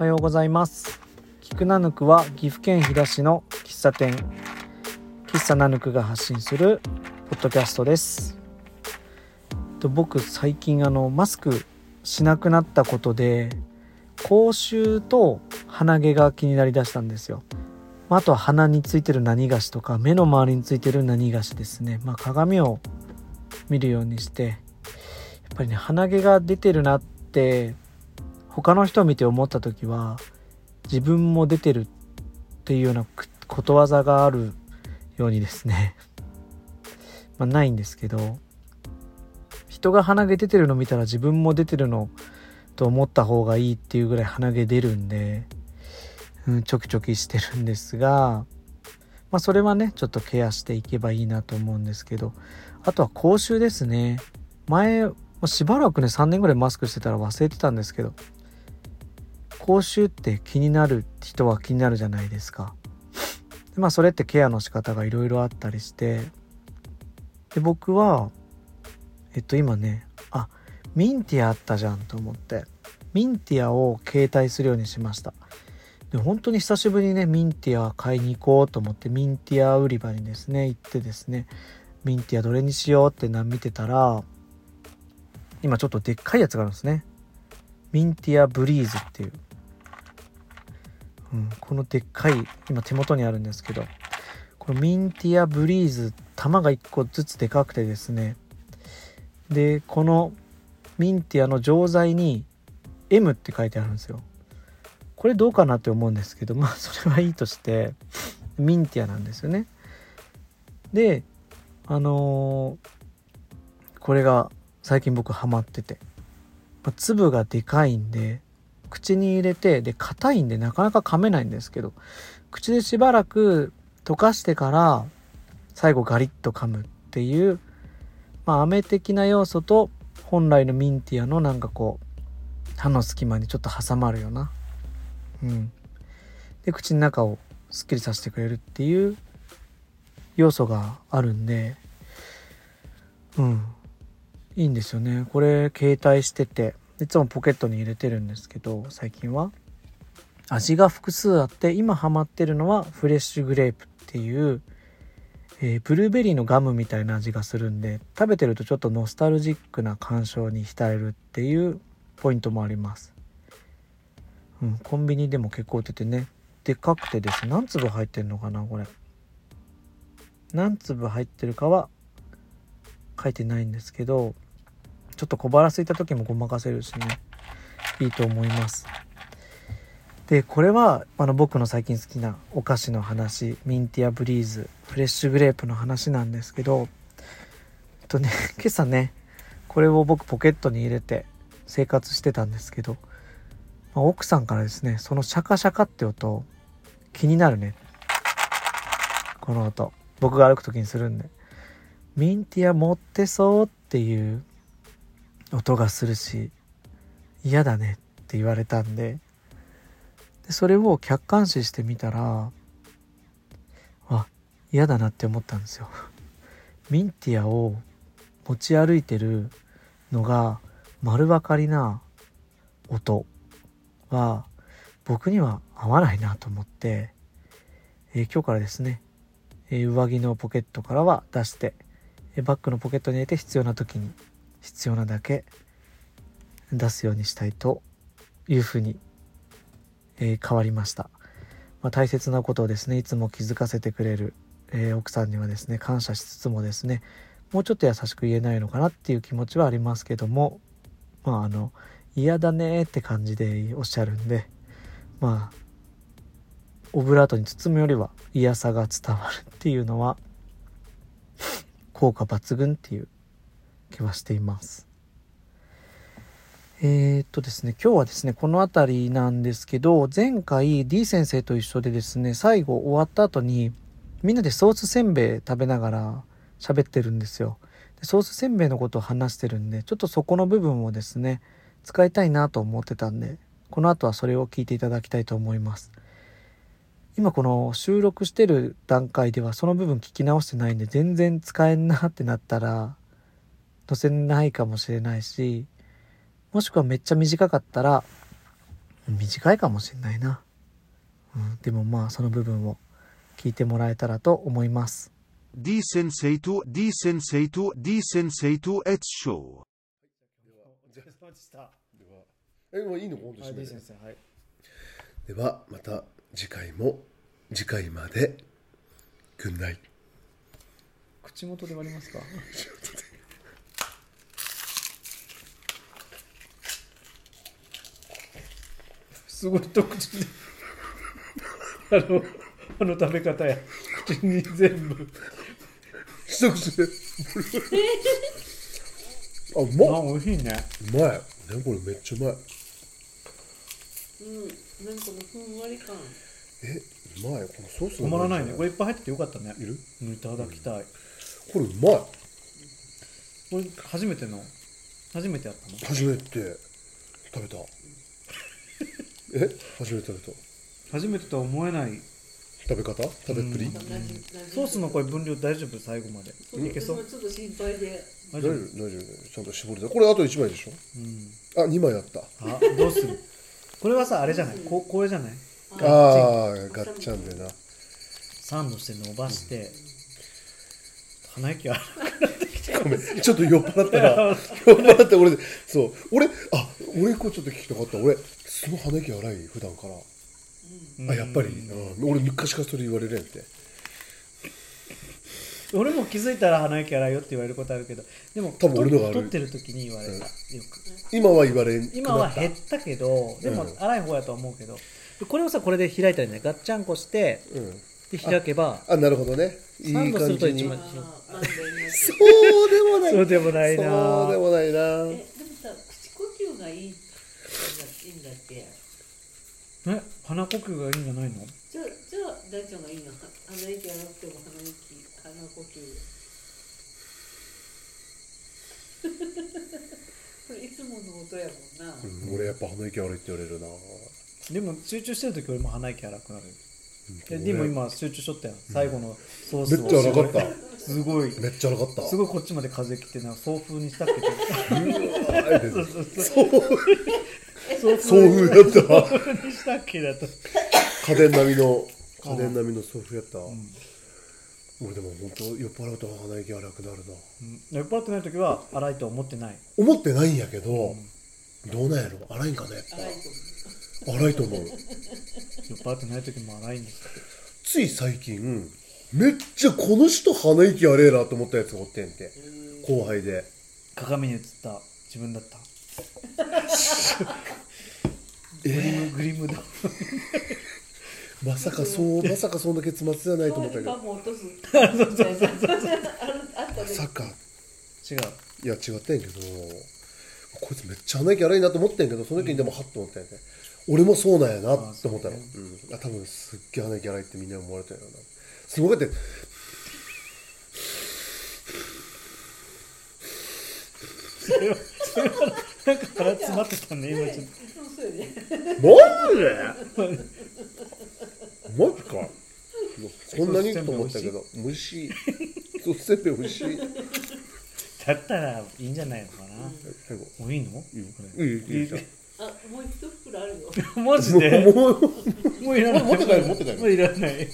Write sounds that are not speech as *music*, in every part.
おはようございます。菊ナヌクは岐阜県飛騨市の喫茶店。喫茶ナヌクが発信するポッドキャストです。と僕最近あのマスクしなくなったことで口臭と鼻毛が気になりだしたんですよ。あとは鼻についてる何菓子とか目の周りについてる何菓子ですね、まあ、鏡を見るようにしてやっぱりね鼻毛が出てるなって他の人を見て思った時は自分も出てるっていうようなことわざがあるようにですね *laughs* まあないんですけど人が鼻毛出てるの見たら自分も出てるのと思った方がいいっていうぐらい鼻毛出るんで、うん、ちょきちょきしてるんですがまあそれはねちょっとケアしていけばいいなと思うんですけどあとは口臭ですね。前しばらくね3年ぐらいマスクしてたら忘れてたんですけど口臭って気になる人は気になるじゃないですか。でまあそれってケアの仕方がいろいろあったりして。で僕はえっと今ねあミンティアあったじゃんと思って。ミンティアを携帯するようにしました。で本当に久しぶりにねミンティア買いに行こうと思ってミンティア売り場にですね行ってですねミンティアどれにしようってな見てたら今ちょっとでっかいやつがあるんですね。ミンティアブリーズっていう、うん、このでっかい今手元にあるんですけどこのミンティアブリーズ玉が1個ずつでかくてですねでこのミンティアの錠剤に M って書いてあるんですよ。これどうかなって思うんですけどまあそれはいいとしてミンティアなんですよね。であのー、これが最近僕ハマってて、まあ、粒がでかいんで口に入れてで硬いんでなかなか噛めないんですけど口でしばらく溶かしてから最後ガリッと噛むっていうまあ飴的な要素と本来のミンティアのなんかこう歯の隙間にちょっと挟まるようなうん。で口の中をすっきりさせてくれるっていう要素があるんでうん。いいんですよね。これ携帯してていつもポケットに入れてるんですけど最近は。味が複数あって今ハマってるのはフレッシュグレープっていう、えー、ブルーベリーのガムみたいな味がするんで食べてるとちょっとノスタルジックな感傷に浸れるっていうポイントもあります、うん、コンビニでも結構売っててね。でかくてです何粒入ってんのかなこれ。何粒入ってるかは書いてないんですけどちょっと小腹空いた時もごまかせるしね。いいと思います。でこれはあの僕の最近好きなお菓子の話ミンティアブリーズフレッシュグレープの話なんですけどえっとね *laughs* 今朝ねこれを僕ポケットに入れて生活してたんですけど、まあ、奥さんからですねそのシャカシャカって音気になるね。この音。僕が歩く時にするんで。ミンティア持ってそうっていう音がするし嫌だねって言われたんで。でそれを客観視してみたらあ嫌だなって思ったんですよ。ミンティアを持ち歩いてるのが丸分かりな音は僕には合わないなと思って、えー、今日からですねえ上着のポケットからは出して、えバッグのポケットに入れて必要な時に必要なだけ出すようにしたいというふうに、え変わりました、まあ、大切なことをですねいつも気づかせてくれる、え奥さんにはですね感謝しつつもですねもうちょっと優しく言えないのかなっていう気持ちはありますけどもまああの嫌だねって感じでおっしゃるんでまあオブラートに包むよりは嫌さが伝わるっていうのは効果抜群っていう気はしています。えー、っとですね今日はですねこの辺りなんですけど前回 D 先生と一緒でですね最後終わった後にみんなでソースせんべい食べながら喋ってるんですよ。でソースせんべいのことを話してるんでちょっとそこの部分をですね使いたいなと思ってたんでこの後はそれを聞いていただきたいと思います。今この収録してる段階ではその部分聞き直してないんで全然使えんなってなったら載せないかもしれないしもしくはめっちゃ短かったら短いかもしれないな、うん、でもまあその部分を聞いてもらえたらと思います。Di sensato, di sensato, di sensato et show. えもういいの？本当締めて。生はい。ではまた次回も次回まで。ぐんない口元で割りますか？*laughs* *laughs* すごい一口で。あのあの食べ方や。口に全部。一口で。*laughs* あうまっ。あ美味しいね。うまい。ねこれめっちゃうまい。うん、なんかのふんわり感。えうまい。このソース止まらないね。これれいっぱい入っててよかったね。いる？うんいただきたい。これうまい。これ初めての。初めてやったの？初めて食べたえ初めて食べた。初めてとは思えない。食べ方？食べっぷり、うん。ソースのこれ分量大丈夫？最後まで。いけそう？ちょっと心配で。大丈夫？大丈夫大丈夫。ちゃんと絞れた。これあと1枚でしょ？うん。あ2枚あった。あどうする？これはさあれじゃない？ここれじゃない？ああーガッチャンでな。サンドして伸ばして。鼻息はごめん。ちょっと酔っ払ったら酔っ払って俺そう。俺あ俺これちょっと聞きたかった。俺すごい鼻息荒い普段から。あやっぱり、うん、俺昔からそれ言われるやんって。俺も気づいたら鼻息荒いよって言われることあるけどでも多分俺のがある太ってる時に言われた、よく。今は言われん今は減ったけどでもうん。荒い方やと思うけどでこれをさこれで開いたらねガッチャンコしてうん。で開けばあなるほどね。いい感じに。そうでもない。*laughs* そうでもないな。そうでもないな。え、でもさ、口呼吸がいい。いいんだっけ？え？鼻呼吸がいいんじゃないの？じゃあ、じゃあ、大ちゃんがいいの？鼻息荒くても鼻息、鼻呼吸。*laughs* これいつもの音やもんな。うん俺やっぱ鼻息悪いって言われるな。でも集中してる時俺も鼻息荒くなる。えうん。でも今集中しとったよ最後のソースを。めっちゃ荒かった。すごい。めっちゃ荒かった。すごいこっちまで風来てな送風にしたっけ *laughs* そうそう。そう送送風やった送風にしたっけだと。*coughs* 家電並みの家電並みの送風やった、俺でも本当酔っ払うと鼻息荒くなるな。うん。酔っ払ってない時は荒いとは思ってない。思ってないんやけど、どうなんやろ？荒いんかね？やっぱ荒いと思う。酔っ払ってない時も荒いんですつい最近めっちゃこの人鼻息荒えなと思ったやつがおってんて。後輩で。鏡に映った自分だった *laughs* グリムグリムだ。まさかそうまさかそんな結末じゃないと思ったけど。まさか。違う。いや違ったんやけど。こいつめっちゃ鼻息荒いなと思ってんけどその時にでもハッと思ったんやね、俺もそうなんやなって思ったの、あうん、あ多分すっげえ鼻息荒いってみんな思われたんやろな。すごいだってそれはそれはなんか腹詰まってたね今ちょっ。マジでマジか。そんなにと思ったけど *laughs* 虫。そうせんべい美味しい。とだったらいいんじゃないのかな。最後もういいの？こいいいいいいじゃんあ、もう一袋あるよ。れマジでもうもういらない。持って帰る持って帰る。もういらない。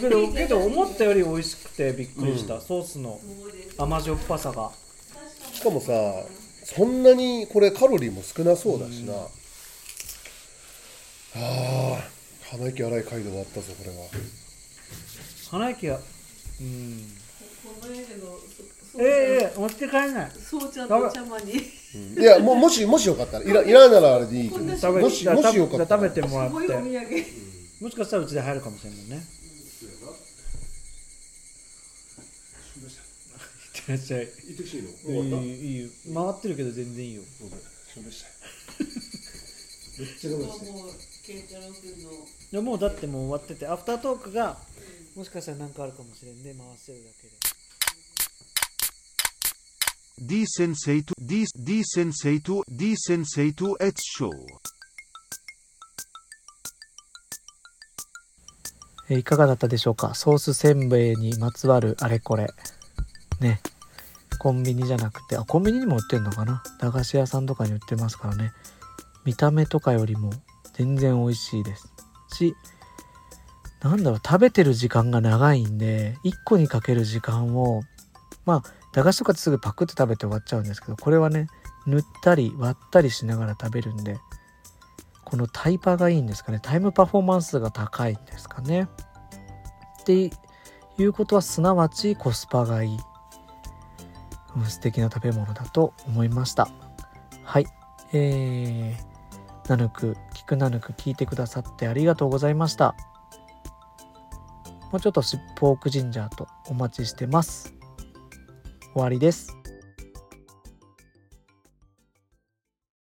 けど *laughs* けど思ったより美味しくてびっくりした、ソースのもうで甘じょっぱさが。しかもさそんなにこれカロリーも少なそうだしな、ああ鼻息荒い街道があったぞこれは。鼻息がうん。この絵のそええええ持って帰んない。そうちゃんと茶間に。いやもうもしもしよかったらいらいらんならあれでいいけど。食べもしもしよかったら。食べてもらって。産。もしかしたらうちで入るかもしれないね。いってらっしゃい行ってきていいの？いいよいい。よ回ってるけど全然いいよ。ごめんしょんべしたいめっちゃ我慢してもう慶太郎君の。いやもうだってもう終わっててアフタートークがもしかしたら何かあるかもしれんで回してるだけで。Di sensato, di, di sensato, di sensato et show. えーいかがだったでしょうか？ソースせんべいにまつわるあれこれ。ねコンビニじゃなくてあコンビニにも売ってんのかな？駄菓子屋さんとかに売ってますからね。見た目とかよりも全然美味しいです。しなんだろう食べてる時間が長いんで1個にかける時間をまあ駄菓子とかってすぐパクって食べて終わっちゃうんですけどこれはね塗ったり割ったりしながら食べるんでこのタイパがいいんですかね。タイムパフォーマンスが高いんですかね。っていうことはすなわちコスパがいい、素敵な食べ物だと思いました。はい。えー、ナヌク聞くナヌク聞いてくださってありがとうございました。もうちょっとポークジンジャーとお待ちしてます。終わりです。